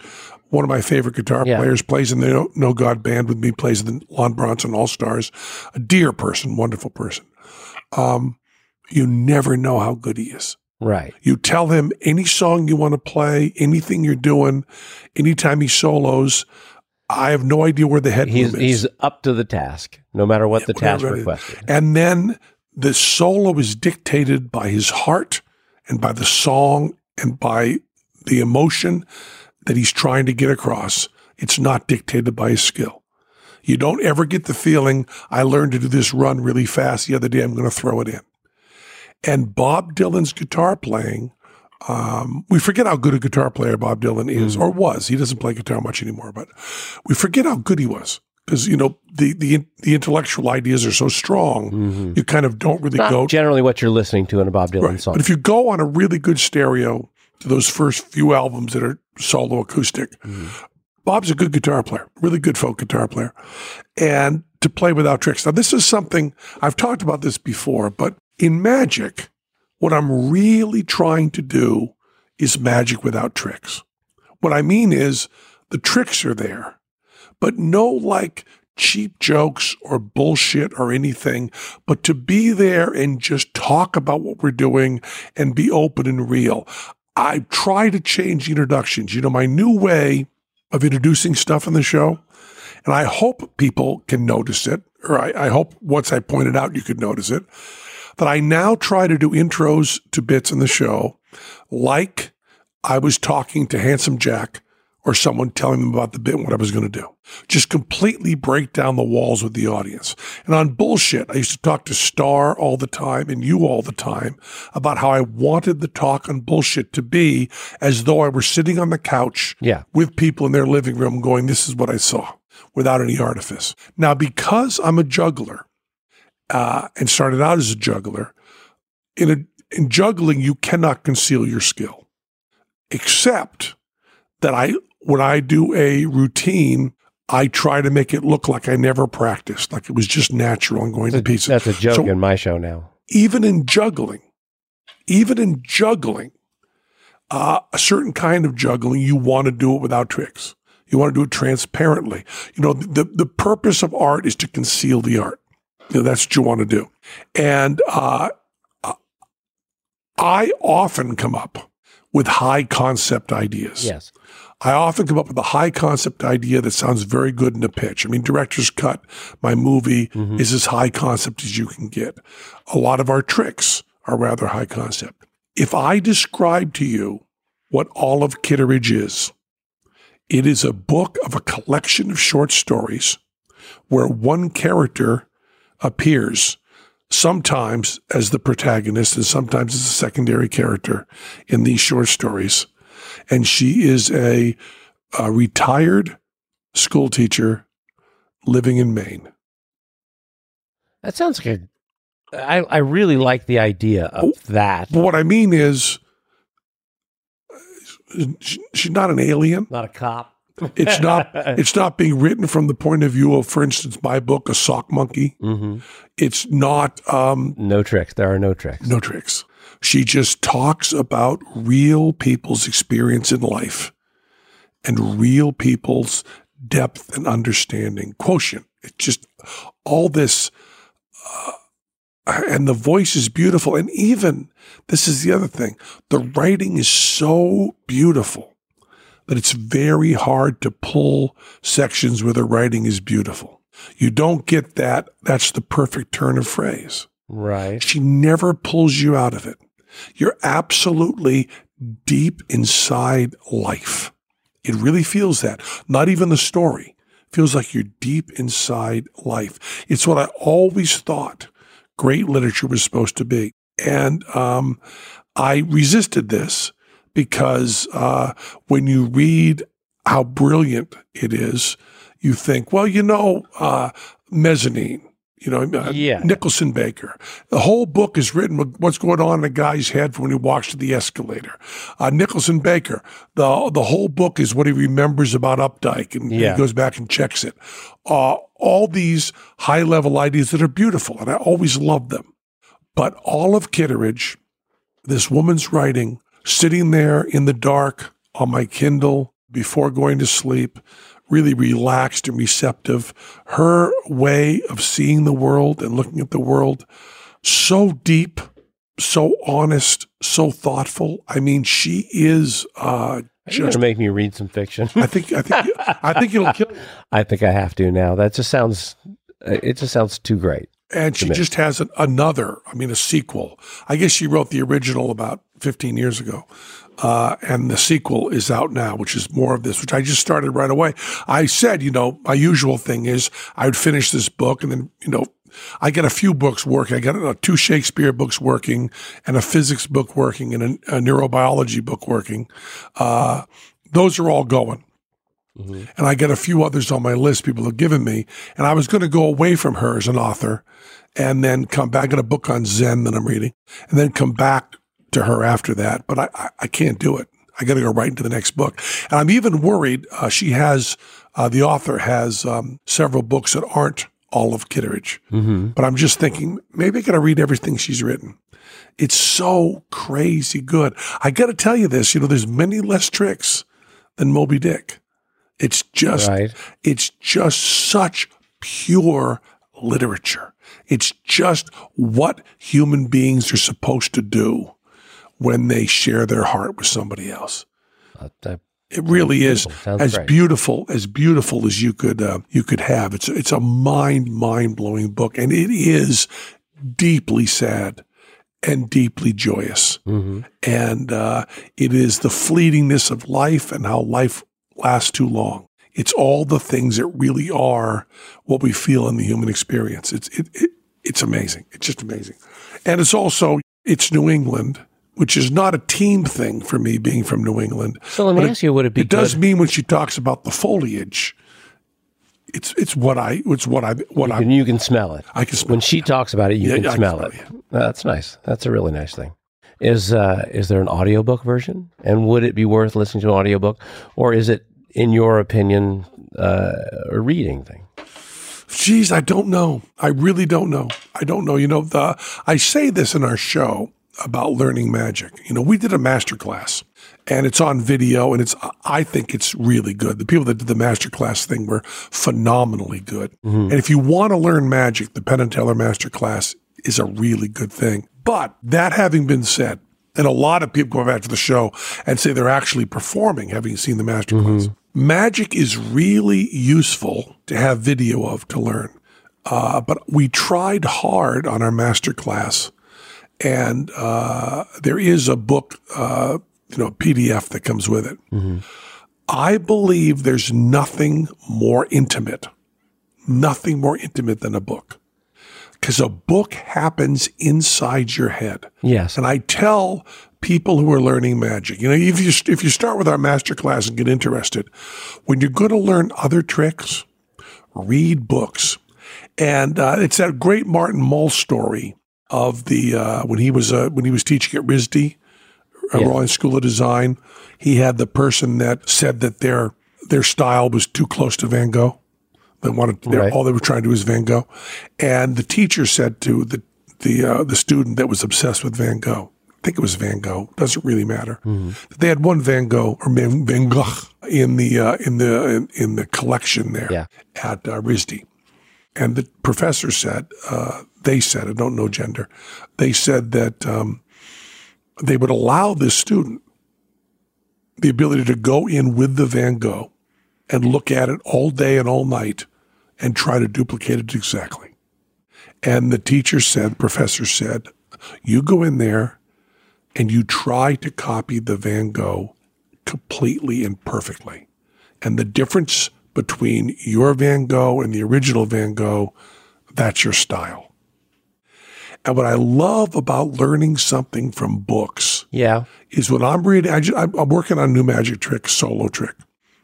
one of my favorite guitar Yeah. players, plays in the No, no God band with me, plays in the Lon Bronson All Stars, a dear person, wonderful person. Um, you never know how good he is. Right. You tell him any song you want to play, anything you're doing, anytime he solos. I have no idea where the head He's is. he's up to the task, no matter what the task whatever it is. requested. And then the solo is dictated by his heart and by the song and by the emotion that he's trying to get across. It's not dictated by his skill. You don't ever get the feeling, I learned to do this run really fast the other day, I'm going to throw it in. And Bob Dylan's guitar playing, um, we forget how good a guitar player Bob Dylan is or was. He doesn't play guitar much anymore, but we forget how good he was because you know the the the intellectual ideas are so strong. You kind of don't really Not go generally what you're listening to in a Bob Dylan right. song. But if you go on a really good stereo to those first few albums that are solo acoustic, mm-hmm. Bob's a good guitar player, really good folk guitar player, and to play without tricks. Now, this is something I've talked about this before, but in magic, what I'm really trying to do is magic without tricks. What I mean is the tricks are there, but no like cheap jokes or bullshit or anything, but to be there and just talk about what we're doing and be open and real. I try to change introductions. You know, my new way of introducing stuff in the show, and I hope people can notice it, or I, I hope once I point it out, you could notice it, that I now try to do intros to bits in the show like I was talking to Handsome Jack or someone telling them about the bit and what I was going to do. Just completely break down the walls with the audience. And on bullshit, I used to talk to Star all the time and you all the time about how I wanted the talk on bullshit to be as though I were sitting on the couch Yeah. with people in their living room going, This is what I saw without any artifice. Now, because I'm a juggler uh, and started out as a juggler, in, a, in juggling, you cannot conceal your skill, except that I, when I do a routine, I try to make it look like I never practiced, like it was just natural and going to pieces. That's a joke So- in my show now. even in juggling, even in juggling, uh, a certain kind of juggling, you want to do it without tricks. You want to do it transparently. You know, the, the purpose of art is to conceal the art. You know, that's what you want to do. And uh, I often come up with high concept ideas. Yes. I often come up with a high concept idea that sounds very good in a pitch. I mean, director's cut, my movie mm-hmm. is as high concept as you can get. A lot of our tricks are rather high concept. If I describe to you what Olive Kitteridge is, it is a book of a collection of short stories where one character appears sometimes as the protagonist and sometimes as a secondary character in these short stories and she is a, a retired school teacher living in Maine. That sounds like a. I, I really like the idea of that. But what I mean is, she- she's not an alien. Not a cop. It's not. it's not being written from the point of view of, for instance, my book, A Sock Monkey. hmm It's not. Um, No tricks. There are no tricks. no tricks. She just talks about real people's experience in life and real people's depth and understanding quotient. It's just all this, uh, and the voice is beautiful. And even this is the other thing the writing is so beautiful that it's very hard to pull sections where the writing is beautiful. You don't get that. That's the perfect turn of phrase. Right. She never pulls you out of it. You're absolutely deep inside life. It really feels that. Not even the story. Feels like you're deep inside life. It's what I always thought great literature was supposed to be. And um, I resisted this because uh, when you read how brilliant it is, you think, well, you know, uh, mezzanine, you know, uh, Yeah. Nicholson Baker. The whole book is written with what's going on in a guy's head when he walks to the escalator. Uh, Nicholson Baker, the the whole book is what he remembers about Updike, and Yeah. he goes back and checks it. Uh, all these high level ideas that are beautiful, and I always loved them. But Olive Kitteridge, this woman's writing, sitting there in the dark on my Kindle before going to sleep, really relaxed and receptive. Her way of seeing the world and looking at the world, so deep, so honest, so thoughtful. I mean, she is uh, You're just. gonna make me read some fiction. I think. I think. I think it'll kill. you. I think I have to now. That just sounds. It just sounds too great. And she me. just has an, another, I mean, a sequel. I guess she wrote the original about 15 years ago. Uh, and the sequel is out now, which is more of this, which I just started right away. I said, you know, my usual thing is I would finish this book and then, you know, I got a few books working. I got uh, two Shakespeare books working and a physics book working and a, a neurobiology book working. Uh, those are all going and I get a few others on my list people have given me. And I was going to go away from her as an author and then come back. I got a book on Zen that I'm reading and then come back to her after that. But I, I, I can't do it. I got to go right into the next book. And I'm even worried. Uh, she has, uh, the author has um, several books that aren't Olive Kitteridge. But I'm just thinking maybe I got to read everything she's written. It's so crazy good. I got to tell you this, you know, there's many less tricks than Moby Dick. It's just Right. it's just such pure literature. It's just what human beings are supposed to do when they share their heart with somebody else. Uh, It really is beautiful. As great. beautiful as beautiful as you could uh, you could have. It's it's a mind mind blowing book, and it is deeply sad and deeply joyous, Mhm. and uh, it is the fleetingness of life and how life lasts too long. It's all the things that really are what we feel in the human experience. It's it, it it's amazing. It's just amazing, and it's also it's New England. Which is not a team thing for me, being from New England. So let me But ask you, would it be it does mean when she talks about the foliage, it's it's what I it's what I what I can, you can smell it. I can smell. When she talks about it, you Yeah, can yeah, I can smell smell it. it, That's nice. That's a really nice thing. Is uh, is there an audiobook version? And would it be worth listening to an audiobook? Or is it, in your opinion, uh, a reading thing? Geez, I don't know. I really don't know. I don't know. You know, the I say this in our show about learning magic. You know, we did a master class and it's on video and it's I think it's really good. The people that did the master class thing were phenomenally good. And if you want to learn magic, the Penn and Teller master class is a really good thing. But that having been said, and a lot of people go back to the show and say they're actually performing, having seen the master class. Magic is really useful to have video of to learn. Uh, but we tried hard on our master class, and uh, there is a book, uh, you know, PDF that comes with it. I believe there's nothing more intimate, nothing more intimate than a book, because a book happens inside your head. Yes. And I tell people who are learning magic, you know, if you if you start with our master class and get interested, when you're going to learn other tricks, read books. And uh, it's that great Martin Mull story of the uh, when he was uh, when he was teaching at RISD, Yeah. Royal School of Design. He had the person that said that their their style was too close to Van Gogh. They wanted Right. all they were trying to do is Van Gogh, and the teacher said to the the uh, the student that was obsessed with Van Gogh. I think it was Van Gogh. Doesn't really matter. that They had one Van Gogh or Van Van Gogh in the uh, in the in, in the collection there Yeah. at uh, RISD. And the professor said, uh, they said, I don't know gender, they said that um, they would allow this student the ability to go in with the Van Gogh and look at it all day and all night and try to duplicate it exactly. And the teacher said, professor said, you go in there and you try to copy the Van Gogh completely and perfectly. And the difference between your Van Gogh and the original Van Gogh, that's your style. And what I love about learning something from books Yeah. is when I'm reading, I I'm working on a new magic trick, solo trick.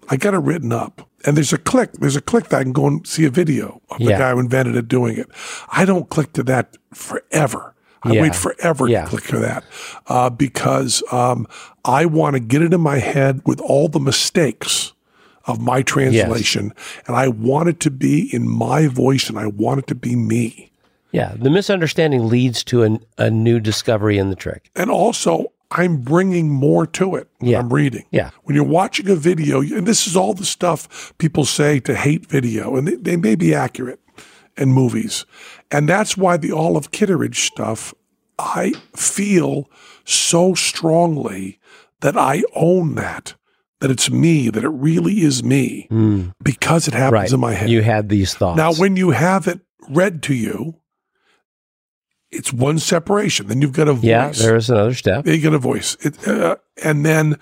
I got it written up. And there's a click, there's a click that I can go and see a video of the guy who invented it doing it. I don't click to that forever. I Yeah. wait forever Yeah. to click to that uh, because um, I want to get it in my head with all the mistakes of my translation. And I want it to be in my voice and I want it to be me. Yeah. The misunderstanding leads to an, a new discovery in the trick. And also, I'm bringing more to it when Yeah. I'm reading. Yeah. When you're watching a video, and this is all the stuff people say to hate video, and they, they may be accurate in movies. And that's why the Olive Kitteridge stuff, I feel so strongly that I own that, that it's me, that it really is me, hmm. because it happens. Right. in my head. You had these thoughts. Now, when you have it read to you, it's one separation. Then you've got a voice. yeah, there is another step. You get a voice. It, uh, and then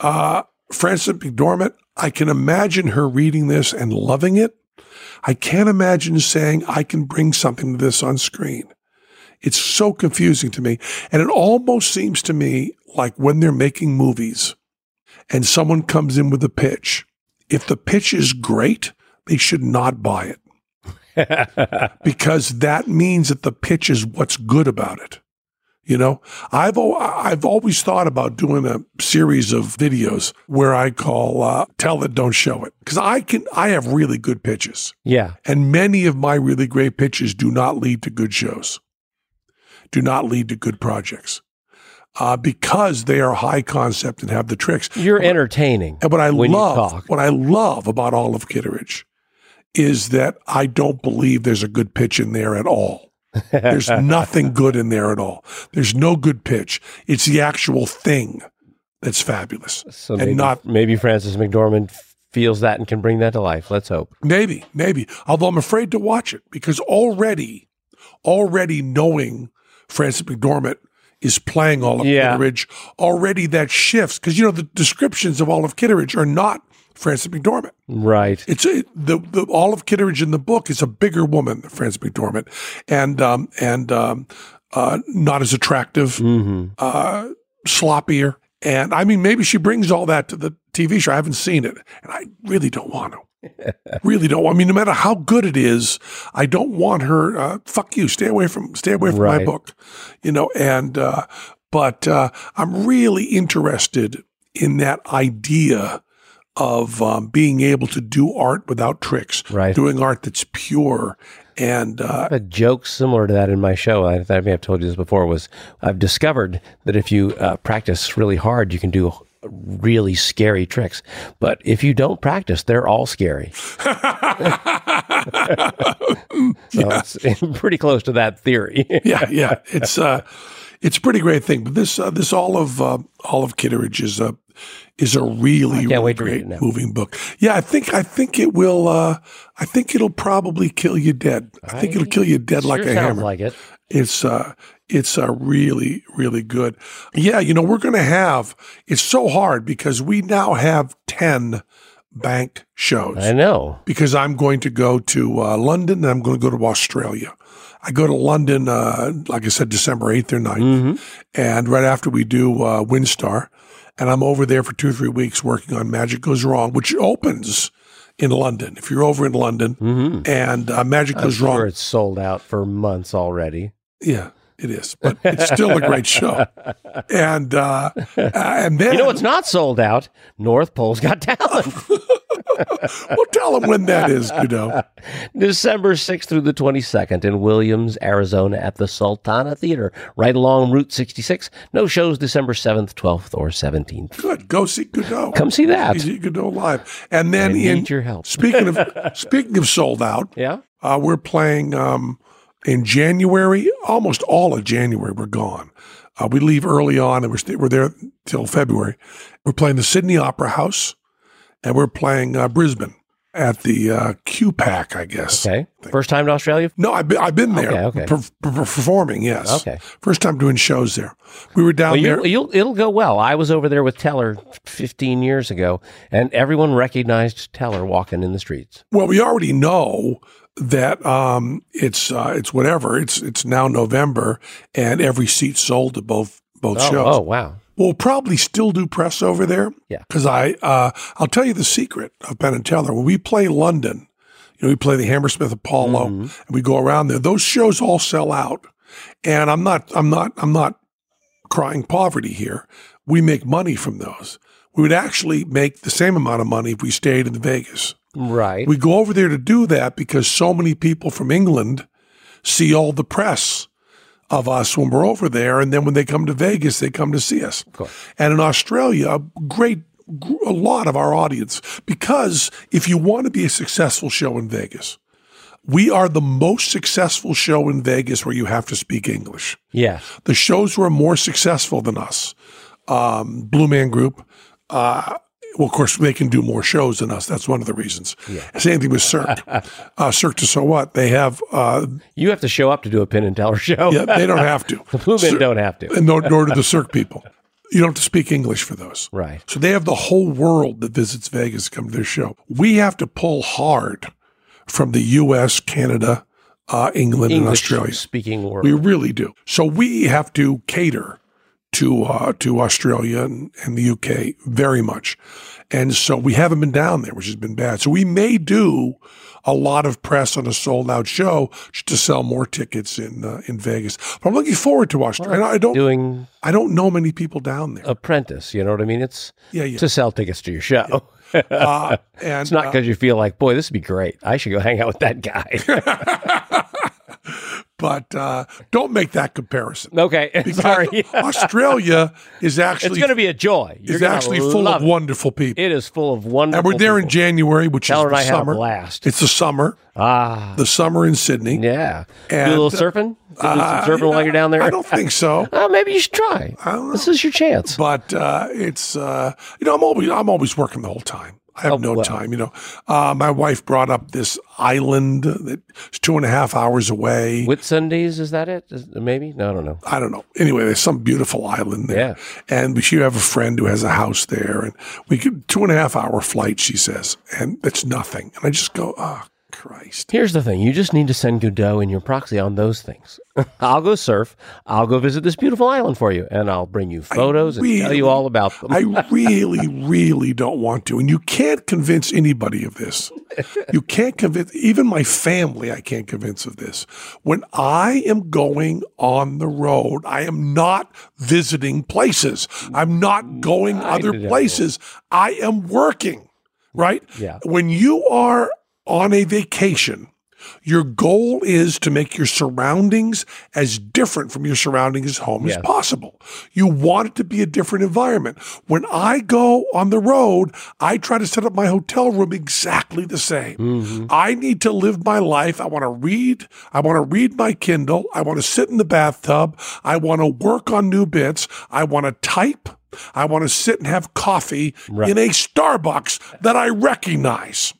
uh, Frances McDormand, I can imagine her reading this and loving it. I can't imagine saying, I can bring something to this on screen. It's so confusing to me. And it almost seems to me like when they're making movies and someone comes in with a pitch, if the pitch is great, they should not buy it because that means that the pitch is what's good about it. You know, I've I've always thought about doing a series of videos where I call uh, "Tell It, Don't Show It" because I can I have really good pitches, Yeah. and many of my really great pitches do not lead to good shows, do not lead to good projects. uh, because they are high concept and have the tricks. You're entertaining. And what I love, what I love about Olive Kitteridge is that I don't believe there's a good pitch in there at all. There's nothing good in there at all. There's no good pitch. It's the actual thing that's fabulous. So and maybe, not maybe Frances McDormand feels that and can bring that to life. Let's hope. maybe, maybe. Although I'm afraid to watch it because already, already knowing Frances McDormand is playing Olive Yeah. Kitteridge, already that shifts because you know the descriptions of Olive Kitteridge are not Frances McDormand. Right. It's a, the the Olive Kitteridge in the book is a bigger woman than Frances McDormand, and um, and um, uh, not as attractive, Mm-hmm. uh, sloppier, and I mean maybe she brings all that to the TV show. I haven't seen it, and I really don't want to. really don't. I mean, no matter how good it is, I don't want her. Uh, fuck you. Stay away from. Stay away from my book. You know, and uh, but uh, I'm really interested in that idea of um, being able to do art without tricks, Right. doing art that's pure. And uh, a joke similar to that in my show. I, I may have told you this before. Was I've discovered that if you uh, practice really hard, you can do really scary tricks. But if you don't practice, they're all scary. so it's pretty close to that theory. yeah, yeah, it's uh, it's a pretty great thing. But this uh, this Olive uh, Olive Kitteridge is a is a really, really great moving book. Yeah, I think I think it will. Uh, I think it'll probably kill you dead. I think it'll kill you dead like a hammer. like it. It's uh it's uh, really really good. Yeah, you know we're going to have. It's so hard because we now have ten bank shows I know. because I'm going to go to uh, London and I'm going to go to Australia. I go to London, uh, like I said, December 8th or 9th. And right after we do uh, Windstar, and I'm over there for two or three weeks working on Magic Goes Wrong, which opens in London. If you're over in London and uh, Magic I'm Goes sure Wrong, it's sold out for months already. yeah, it is, but it's still a great show. And uh, uh, and then You know what's not sold out? North Pole's Got Talent. Well, tell them when that is, Goudeau. December 6th through the 22nd in Williams, Arizona at the Sultana Theater, right along Route 66. No shows December 7th, 12th, or 17th. Good, go see Goudeau. Come see that. See Goudeau live, and then I in need your help. speaking of speaking of sold out, Yeah? uh, we're playing um, in January. Almost all of January, we're gone. Uh, we leave early on, and we're st- we're there till February. We're playing the Sydney Opera House, and we're playing uh, Brisbane at the uh, QPAC, I guess. Okay. First time to Australia? No, I've been, I've been there Okay, okay. per- per- performing. Yes. Okay. First time doing shows there. We were down Well, there. you, you'll, it'll go well. I was over there with Teller 15 years ago, and everyone recognized Teller walking in the streets. Well, we already know that um, it's uh, it's whatever. It's it's now November, and every seat sold to both both Oh, shows. oh, wow. We'll probably still do press over there. Yeah. because I uh, I'll tell you the secret of Penn and Teller. When we play London, you know, we play the Hammersmith Apollo, Mm-hmm. and we go around there. Those shows all sell out, and I'm not I'm not I'm not crying poverty here. We make money from those. We would actually make the same amount of money if we stayed in Vegas. Right. We go over there to do that because so many people from England see all the press of us when we're over there, and then when they come to Vegas, they come to see us. And in Australia, a great, a lot of our audience, because if you want to be a successful show in Vegas, we are the most successful show in Vegas where you have to speak English yeah. the shows who are more successful than us, um, Blue Man Group, uh, well, of course, they can do more shows than us. That's one of the reasons. Same thing with Cirque. uh, Cirque to So What? They have, uh, You have to show up to do a Penn and Teller show. yeah, they don't have to. The Blue Men Cir- don't have to. And nor, nor do the Cirque people. You don't have to speak English for those. Right. So they have the whole world that visits Vegas to come to their show. We have to pull hard from the U.S., Canada, uh, England, and English Australia. speaking world. We really do. So we have to cater to uh, to Australia and, and the UK very much, and so we haven't been down there, which has been bad. So we may do a lot of press on a sold out show just to sell more tickets in uh, in Vegas. But I'm looking forward to Australia. I don't doing I don't know many people down there. apprentice. You know what I mean? It's Yeah, yeah. to sell tickets to your show. Uh, and It's not uh, because you feel like, boy, this would be great. I should go hang out with that guy. but uh, don't make that comparison. Okay, sorry. Australia is actually it's going to be a joy. You're is actually full of it. wonderful people. It is full of wonderful. People. And we're there in. January, which Keller is the I had a summer. blast. It's the summer, Ah, the summer in Sydney. yeah. and, Do a little uh, surfing. Do some Uh, surfing while you're down there. I don't think so. Oh, maybe you should try. don't know. This is your chance. but uh, it's uh, you know I'm always I'm always working the whole time. I have Oh, no time. You know, uh, my wife brought up this island that's two and a half hours away. Whitsundays, is that it? Is- maybe? No, I don't know. I don't know. Anyway, there's some beautiful island there, and we she have a friend who has a house there, and we could two and a half hour flight. She says, and it's nothing. And I just go, oh Christ. Here's the thing: you just need to send Goudeau in your proxy on those things. I'll go surf. I'll go visit this beautiful island for you, and I'll bring you photos and tell you all about them. I really, really don't want to. And you can't convince anybody of this. You can't convince, even my family, I can't convince of this. When I am going on the road, I am not visiting places. I'm not going other know. places. I am working, right? Yeah. When you are on a vacation, your goal is to make your surroundings as different from your surroundings at home Yes. as possible. You want it to be a different environment. When I go on the road, I try to set up my hotel room exactly the same. Mm-hmm. I need to live my life. I want to read. I want to read my Kindle. I want to sit in the bathtub. I want to work on new bits. I want to type. I want to sit and have coffee Right. in a Starbucks that I recognize.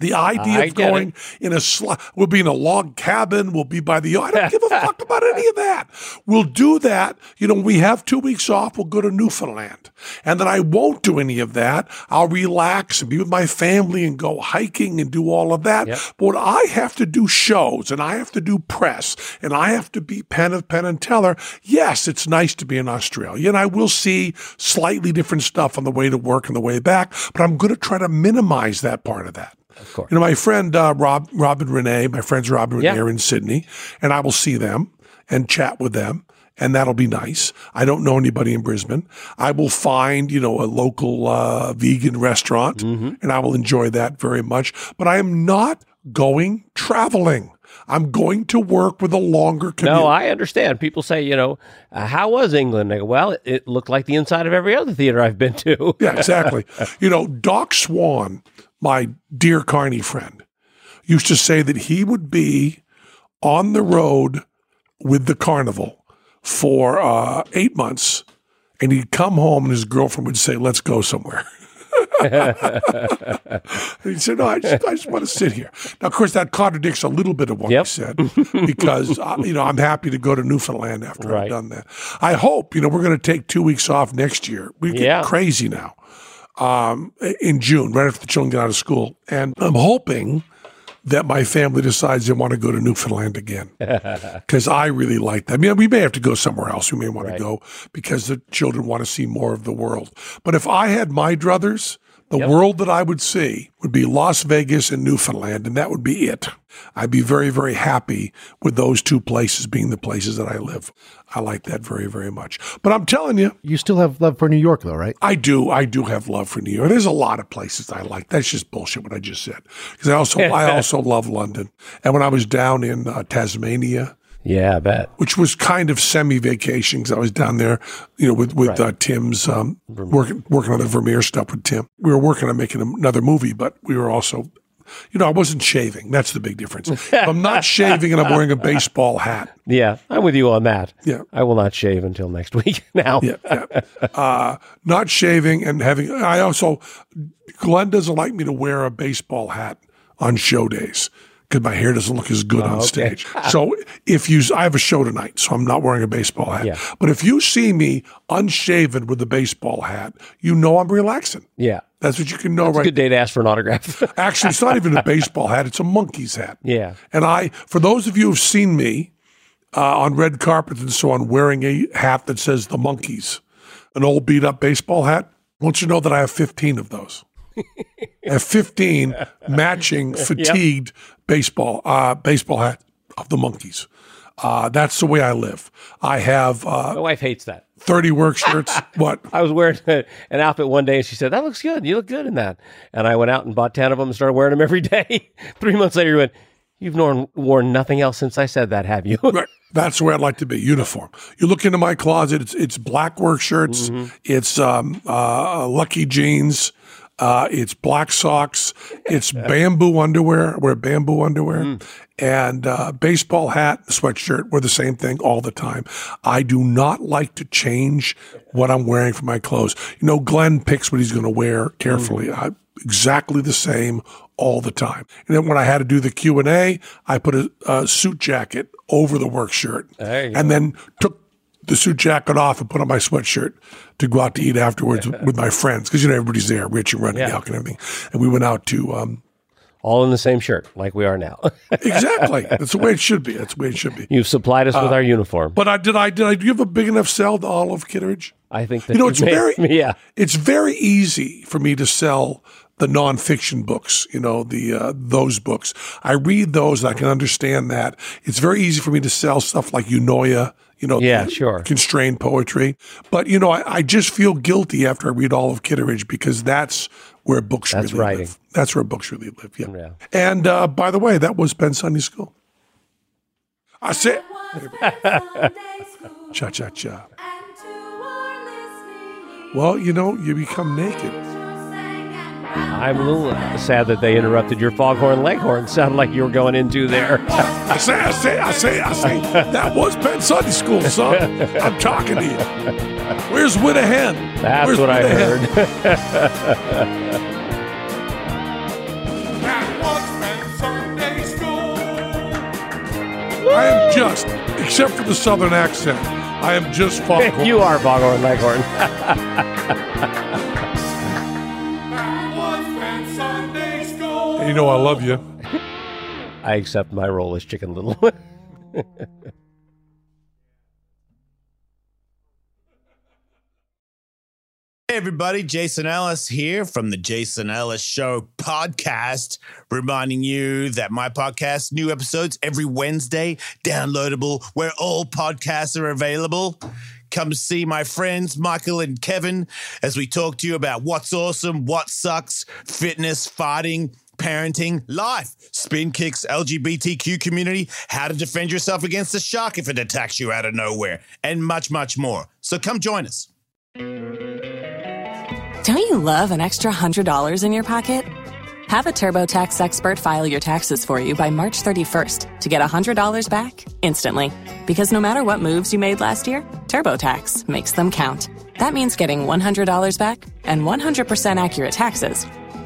The idea I of going in a sl- we'll be in a log cabin, we'll be by the I don't give a fuck about any of that. We'll do that. You know, we have two weeks off, we'll go to Newfoundland. And then I won't do any of that. I'll relax and be with my family and go hiking and do all of that. Yep. But when I have to do shows and I have to do press and I have to be Penn of Penn and Teller, yes, it's nice to be in Australia. And I will see slightly different stuff on the way to work and the way back, but I'm going to try to minimize that part of that. Of course. You know, my friend uh, Rob, Robin Renee, my friends Robin Yeah. Renee are in Sydney, and I will see them and chat with them, and that'll be nice. I don't know anybody in Brisbane. I will find, you know, a local uh, vegan restaurant, Mm-hmm. and I will enjoy that very much. But I am not going traveling. I'm going to work with a longer commute. No, I understand. People say, you know, uh, how was England? Go, well, it, it looked like the inside of every other theater I've been to. Yeah, exactly. you know, Doc Swan, my dear Carney friend, used to say that he would be on the road with the carnival for uh, eight months, and he'd come home and his girlfriend would say, "Let's go somewhere." he said, "No, I just, I just want to sit here." Now, of course, that contradicts a little bit of what Yep. he said because uh, you know I'm happy to go to Newfoundland after Right. I've done that. I hope you know we're going to take two weeks off next year. We get Yeah. crazy now um, in June, right after the children get out of school, and I'm hoping that my family decides they want to go to Newfoundland again because I really like that. I mean, we may have to go somewhere else. We may want Right. to go because the children want to see more of the world. But if I had my druthers, the world that I would see would be Las Vegas and Newfoundland, and that would be it. I'd be very, very happy with those two places being the places that I live. I like that very, very much. But I'm telling you, You still have love for New York, though, right? I do. I do have love for New York. There's a lot of places I like. That's just bullshit. What I just said. Because I also I also love London. And when I was down in uh, Tasmania, Yeah, I bet. which was kind of semi vacation, because I was down there, you know, with with uh, Tim's um, working working on the Vermeer stuff with Tim. We were working on making another movie, but we were also. You know, I wasn't shaving. That's the big difference. If I'm not shaving and I'm wearing a baseball hat. Yeah, I'm with you on that. Yeah. I will not shave until next week now. Yeah, yeah. Uh, not shaving and having. I also, Glenn doesn't like me to wear a baseball hat on show days because my hair doesn't look as good on okay. stage. so if you, I have a show tonight, so I'm not wearing a baseball hat. Yeah. But if you see me unshaven with a baseball hat, you know I'm relaxing. Yeah. That's what you can know right Good day to ask for an autograph. Actually, it's not even a baseball hat; it's a Monkees hat. yeah. And I, for those of you who've seen me uh, on red carpets and so on, wearing a hat that says the Monkees, an old beat up baseball hat, want you know that I have 15 of those. Have 15 matching fatigued baseball uh, baseball hat of the Monkees. Uh, that's the way I live. I have uh, My wife hates that. 30 work shirts. what? I was wearing an outfit one day and she said, That looks good. You look good in that. And I went out and bought 10 of them and started wearing them every day. Three months later, he went, You've worn, worn nothing else since I said that, have you? Right. That's where I'd like to be. Uniform. You look into my closet. It's it's black work shirts. It's um, uh, lucky jeans. Uh, it's black socks. It's bamboo underwear. I wear bamboo underwear and uh, baseball hat, sweatshirt. Wear the same thing all the time. I do not like to change what I'm wearing for my clothes. You know, Glenn picks what he's going to wear carefully. I, exactly the same all the time. And then when I had to do the Q and A, I put a, a suit jacket over the work shirt, and then took the suit jacket off and put on my sweatshirt to go out to eat afterwards with my friends because you know everybody's there, Rich and Running Yeah. Elk and everything. And we went out to um, All in the same shirt, like we are now. exactly. That's the way it should be. That's the way it should be. You've supplied us Uh, with our uniform. But I did I did I give a big enough sell to Olive Kitteridge? I think that You know, it's made- very yeah. it's very easy for me to sell the nonfiction books. You know, the uh, those books. I read those. and I can understand that. It's very easy for me to sell stuff like Eunoia. You know, Yeah, sure. constrained poetry. But you know, I, I just feel guilty after I read Olive Kitteridge because that's where books That's really writing. live. That's where books really live. Yeah. Yeah. And uh, by the way, that was Penn Sunday School. I say, Was Penn Sunday School, cha cha cha. and to our listening ears, Well, you know, you become naked. I'm a little sad that they interrupted your foghorn leghorn. Sounded like you were going into there. I say, I say, I say, I say, that was Penn Sunday School, son. I'm talking to you. Where's Whittahan? That's Where's what I heard. I am just, except for the southern accent, I am just foghorn. you are foghorn leghorn. you know I love you. I accept my role as Chicken Little. Hey everybody, Jason Ellis here from the Jason Ellis Show podcast, reminding you that my podcast, new episodes every Wednesday, downloadable where all podcasts are available. Come see my friends Michael and Kevin as we talk to you about what's awesome, what sucks, fitness, fighting, parenting, life, spin kicks, LGBTQ community, how to defend yourself against a shark if it attacks you out of nowhere, and much, much more. So come join us. Don't you love an extra $100 in your pocket? Have a TurboTax expert file your taxes for you by March 31st to get $100 back instantly. Because no matter what moves you made last year, TurboTax makes them count. That means getting $100 back and 100% accurate taxes